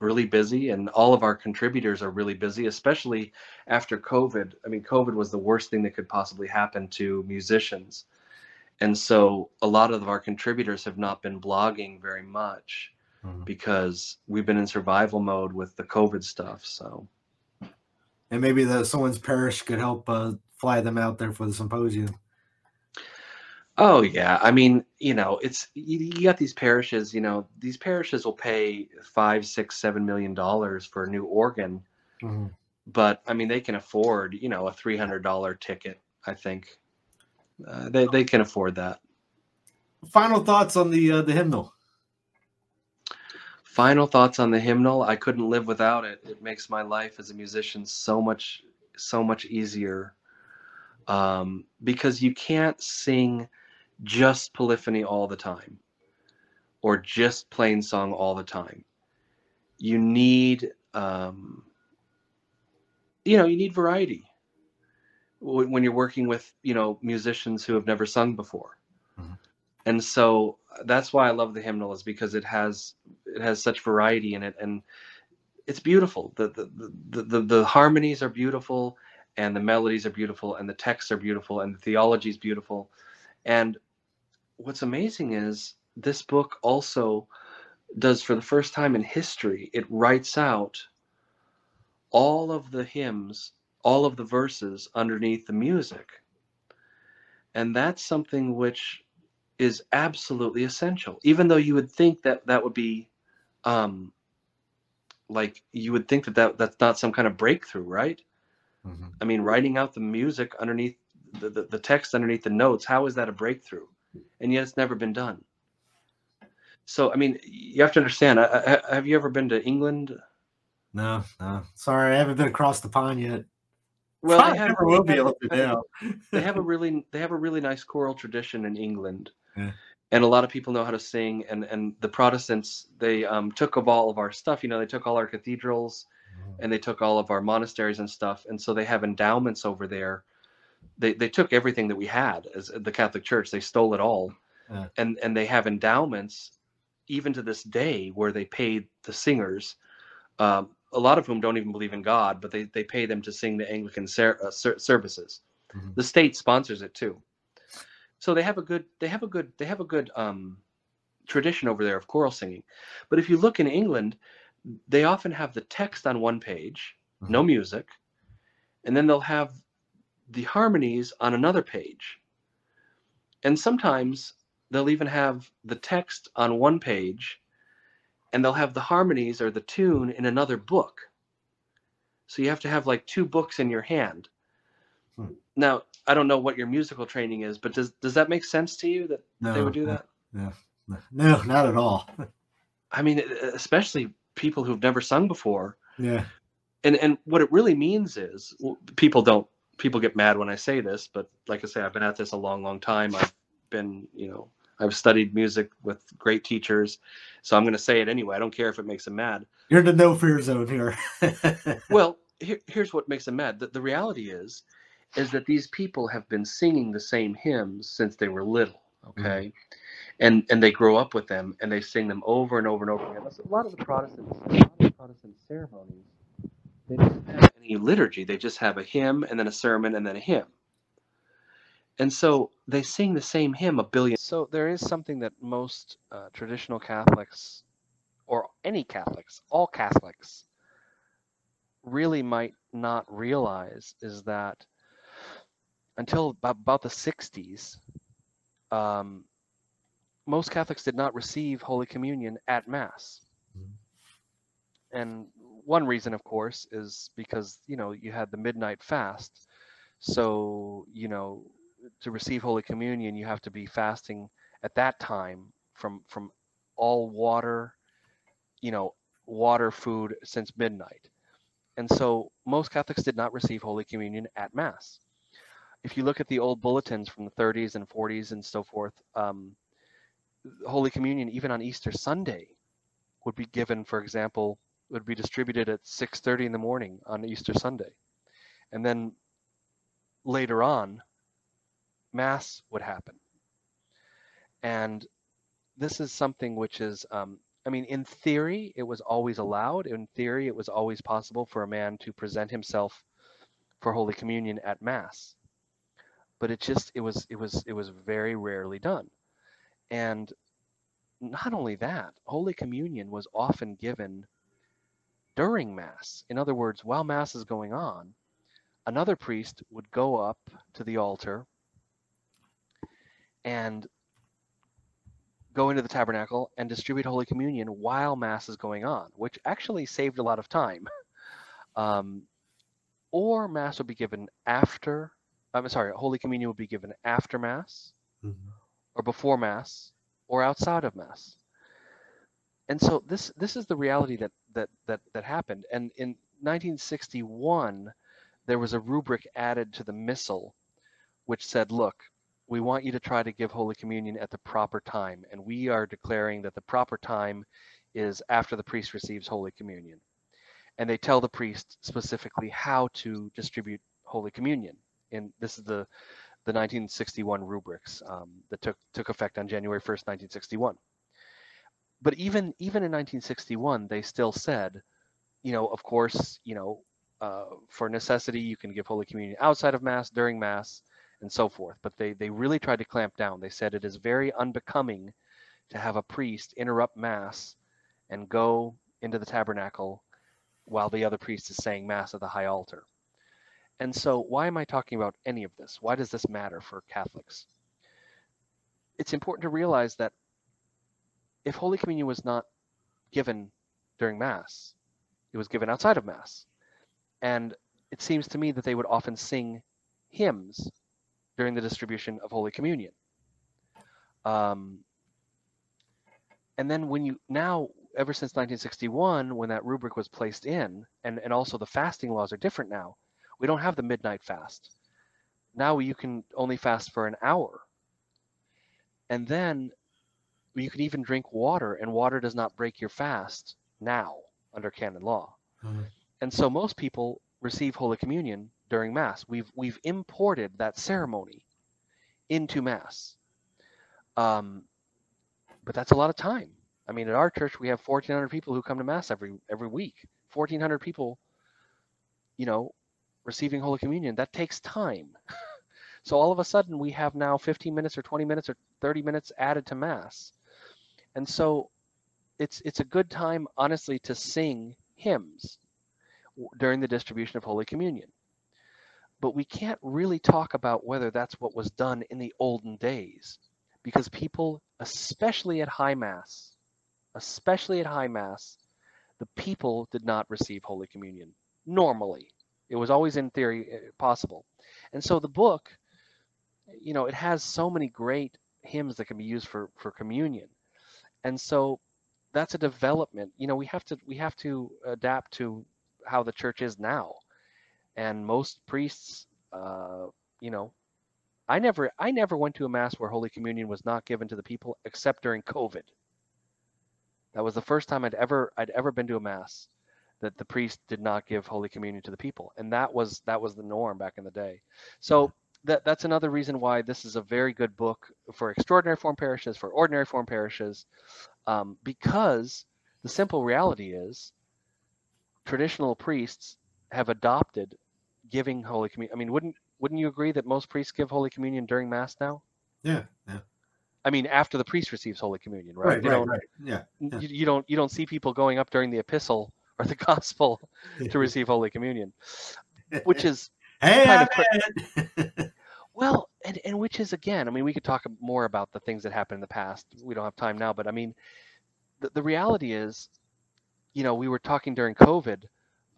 really busy and all of our contributors are really busy, especially after COVID. I mean, COVID was the worst thing that could possibly happen to musicians. And so a lot of our contributors have not been blogging very much Mhm. because we've been in survival mode with the COVID stuff. So And maybe the someone's parish could help uh, fly them out there for the symposium. Oh yeah, I mean, you know, it's you, you got these parishes. You know, these parishes will pay five, six, seven million dollars for a new organ, Mhm. but I mean, they can afford, you know, a three hundred dollar ticket. I think uh, they they can afford that. Final thoughts on the uh, the hymnal. Final thoughts on the hymnal. I couldn't live without it. It makes my life as a musician so much so much easier um, because you can't sing just polyphony all the time or just plain song all the time. You need um, you know you need variety when you're working with you know musicians who have never sung before Mhm. and so that's why i love the hymnal is because it has it has such variety in it and it's beautiful the the, the, the, the harmonies are beautiful and the melodies are beautiful and the texts are beautiful and the theology is beautiful. And what's amazing is this book also does for the first time in history it writes out all of the hymns all of the verses underneath the music. And that's something which is absolutely essential. Even though you would think that that would be um like you would think that, that that's not some kind of breakthrough right Mhm. i mean writing out the music underneath the, the, the text underneath the notes how is that a breakthrough and yet it's never been done so i mean you have to understand I, I, have you ever been to england No, no. Sorry, I haven't been across the pond yet. well I have, never will be they have- able to now. <laughs> they have a really they have a really nice choral tradition in England, Yeah. and a lot of people know how to sing. And and the Protestants they um, took of all of our stuff. You know, they took all our cathedrals, and they took all of our monasteries and stuff. And so they have endowments over there. They they took everything that we had as the Catholic Church. They stole it all, Yeah. and and they have endowments even to this day where they paid the singers. Um, a lot of whom don't even believe in God, but they, they pay them to sing the Anglican ser- uh, ser- services Mhm. the state sponsors it too so they have a good they have a good they have a good um tradition over there of choral singing but if you look in england they often have the text on one page no music and then they'll have the harmonies on another page. And sometimes they'll even have the text on one page and they'll have the harmonies or the tune in another book. So you have to have like two books in your hand. Hmm. now i don't know what your musical training is but does does that make sense to you that No, they would do that? No, no, no, not at all. <laughs> i mean especially people who've never sung before. Yeah. and and what it really means is people don't people get mad when i say this but like i say i've been at this a long long time. I've been you know i've studied music with great teachers so i'm going to say it anyway. I don't care if it makes them mad. You're in the no fear zone here. <laughs> well here, here's what makes them mad. The, the reality is is that these people have been singing the same hymns since they were little mm-hmm. okay and and they grow up with them and they sing them over and over and over again. A lot of the protestants a lot of the protestant ceremonies. They don't have any liturgy. They just have a hymn and then a sermon and then a hymn. And so they sing the same hymn a billion so there is something that most uh, traditional catholics or any catholics all catholics really might not realize is that until about, about the 60s, um, most Catholics did not receive Holy Communion at Mass. Mhm. And one reason, of course, is because, you know, you had the midnight fast. So, you know, to receive Holy Communion, you have to be fasting at that time from from all water, you know, water, food since midnight. And so most Catholics did not receive Holy Communion at Mass. If you look at the old bulletins from the 30s and 40s and so forth, um, Holy Communion, even on Easter Sunday, would be given, for example, would be distributed at 6:30 in the morning on Easter Sunday, and then later on, Mass would happen. And this is something which is um, I mean, in theory, it was always allowed. In theory, it was always possible for a man to present himself for Holy Communion at Mass. But it just it was it was it was very rarely done. And not only that, Holy Communion was often given during Mass. In other words, while Mass is going on, another priest would go up to the altar and go into the tabernacle and distribute Holy Communion while Mass is going on, which actually saved a lot of time. <laughs> Um, or Mass would be given after, I'm sorry, Holy Communion would be given after Mass Mhm. Or before Mass or outside of Mass. And so this this is the reality that that that that happened. And in 1961, there was a rubric added to the missal, which said, "Look, we want you to try to give Holy Communion at the proper time, and we are declaring that the proper time is after the priest receives Holy Communion." And they tell the priest specifically how to distribute Holy Communion. And this is the the 1961 rubrics um, that took took effect on January 1st, 1961. But even even in 1961, they still said, you know, of course, you know, uh, for necessity, you can give Holy Communion outside of Mass, during Mass, and so forth. But they they really tried to clamp down. They said it is very unbecoming to have a priest interrupt Mass and go into the tabernacle while the other priest is saying Mass at the high altar. And so, why am I talking about any of this? Why does this matter for Catholics? It's important to realize that if Holy Communion was not given during Mass, it was given outside of Mass. And it seems to me that they would often sing hymns during the distribution of Holy Communion. Um, and then when you now, ever since 1961, when that rubric was placed in, and, and also the fasting laws are different now, we don't have the midnight fast. Now you can only fast for an hour. And then you can even drink water, and water does not break your fast now under canon law. Mhm. And so most people receive Holy Communion during Mass. We've we've imported that ceremony into Mass. Um, but that's a lot of time. I mean, at our church we have 1,400 people who come to Mass every every week. 1,400 people, you know, receiving Holy Communion. That takes time. <laughs> so all of a sudden we have now 15 minutes or 20 minutes or 30 minutes added to Mass, and so it's it's a good time, honestly, to sing hymns during the distribution of Holy Communion. But we can't really talk about whether that's what was done in the olden days because people, especially at High Mass, especially at High Mass, the people did not receive Holy Communion normally. It was always in theory uh, possible. And so the book, you know, it has so many great hymns that can be used for, for communion. And so that's a development. You know, we have to we have to adapt to how the church is now. And most priests, uh, you know, I never I never went to a mass where Holy Communion was not given to the people except during COVID. That was the first time I'd ever I'd ever been to a mass that the priest did not give Holy Communion to the people, and that was that was the norm back in the day. So that that's another reason why this is a very good book for extraordinary form parishes, for ordinary form parishes, um, because the simple reality is traditional priests have adopted giving Holy Communion. I mean, wouldn't wouldn't you agree that most priests give Holy Communion during Mass now? Yeah, yeah. I mean, after the priest receives Holy Communion, right? Right, You right, right. Yeah. yeah. You, you don't you don't see people going up during the epistle or the <laughs> gospel to <laughs> receive Holy Communion, which is hey, kind of. <laughs> Well, and, and which is again, I mean, we could talk more about the things that happened in the past. We don't have time now, but I mean, the, the reality is, you know, we were talking during COVID,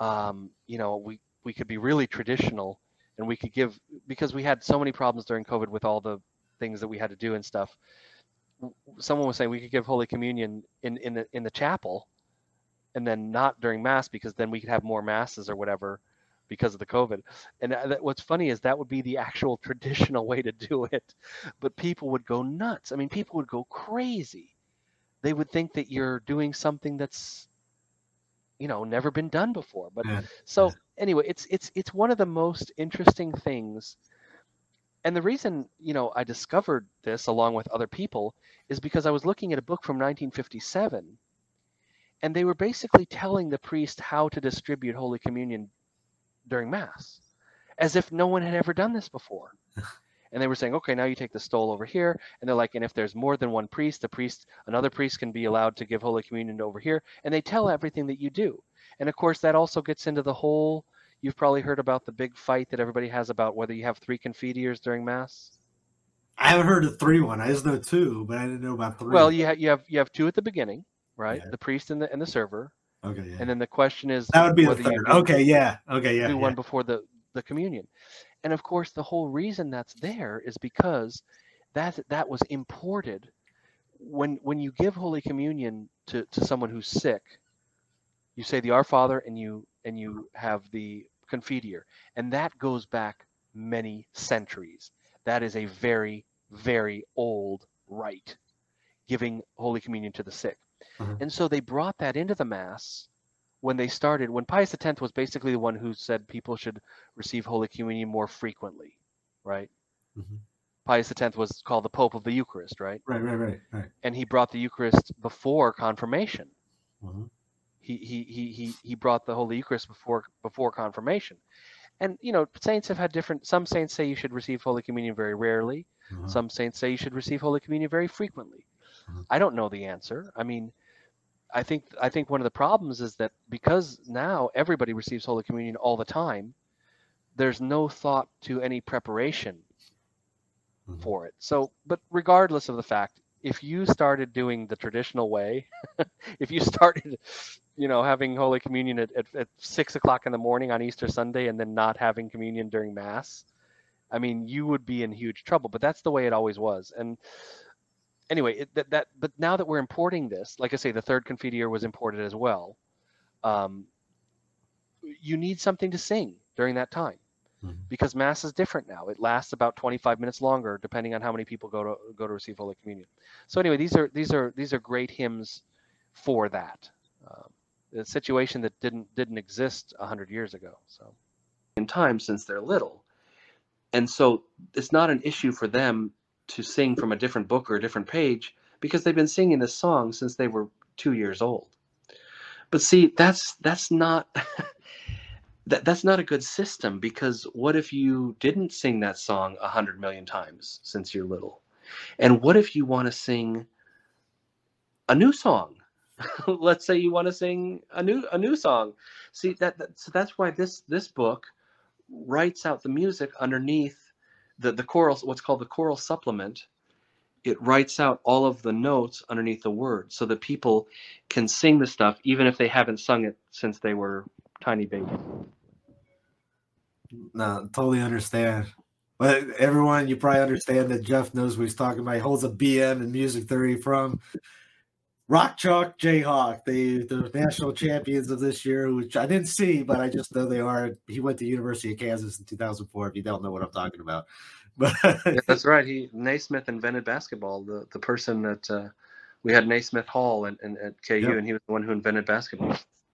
um, you know, we, we could be really traditional and we could give, because we had so many problems during COVID with all the things that we had to do and stuff. Someone was saying we could give Holy Communion in, in the, in the chapel and then not during mass because then we could have more masses or whatever because of the COVID. And that, what's funny is that would be the actual <laughs> traditional way to do it, but people would go nuts. I mean, people would go crazy. They would think that you're doing something that's, you know, never been done before. But Yeah, so anyway, it's it's it's one of the most interesting things. And the reason, you know, I discovered this along with other people is because I was looking at a book from 1957 and they were basically telling the priest how to distribute Holy Communion during Mass, as if no one had ever done this before. <laughs> and they were saying, okay, now you take the stole over here, and they're like, and if there's more than one priest, the priest, another priest can be allowed to give Holy Communion over here, and they tell everything that you do. And of course, that also gets into the whole. You've probably heard about the big fight that everybody has about whether you have three confiteors during Mass. I haven't heard of three one. I just know two, but I didn't know about three. Well, you have you have you have two at the beginning, right? Yeah. The priest and the and the server, okay, yeah. and then the question is that would be the third. Okay, yeah. Okay, yeah. do yeah. one before the the communion and of course the whole reason that's there is because that that was imported when when you give holy communion to to someone who's sick you say the our father and you and you have the confiteor and that goes back many centuries that is a very very old rite giving holy communion to the sick Mhm. and so they brought that into the mass when they started when pius x was basically the one who said people should receive holy communion more frequently right Mhm. pius x was called the pope of the eucharist right Right, right, right, right. and he brought the eucharist before confirmation Mhm. he he he he, he brought the holy eucharist before before confirmation and you know saints have had different some saints say you should receive holy communion very rarely Mhm. some saints say you should receive holy communion very frequently i don't know the answer i mean i think i think one of the problems is that because now everybody receives holy communion all the time there's no thought to any preparation Mhm. for it so but regardless of the fact if you started doing the traditional way <laughs> if you started you know having holy communion at, at, at six o'clock in the morning on easter sunday and then not having communion during mass i mean you would be in huge trouble but that's the way it always was and anyway it, that, that but now that we're importing this like i say the third confiteor was imported as well um, you need something to sing during that time Mhm. because mass is different now it lasts about 25 minutes longer depending on how many people go to go to receive holy communion so anyway these are these are these are great hymns for that um, a situation that didn't didn't exist 100 years ago so in time since they're little. And so it's not an issue for them to sing from a different book or a different page because they've been singing this song since they were 2 years old. But see, that's that's not <laughs> that, that's not a good system because what if you didn't sing that song a hundred million times since you're little? And what if you want to sing a new song? <laughs> Let's say you want to sing a new a new song. See that, that so that's why this this book writes out the music underneath the the choral what's called the choral supplement. It writes out all of the notes underneath the words so that people can sing the stuff even if they haven't sung it since they were tiny babies. No, totally understand. But everyone, you probably understand that Jeff knows what he's talking about. He holds a BM in music theory from Rock Chalk Jayhawk, the the national champions of this year, which I didn't see, but I just know they are. He went to University of Kansas in 2004. If you don't know what I'm talking about, <laughs> but Yeah, that's right. He Naismith invented basketball. The the person that uh, we had Naismith Hall and, at KU, Yep. and he was the one who invented basketball.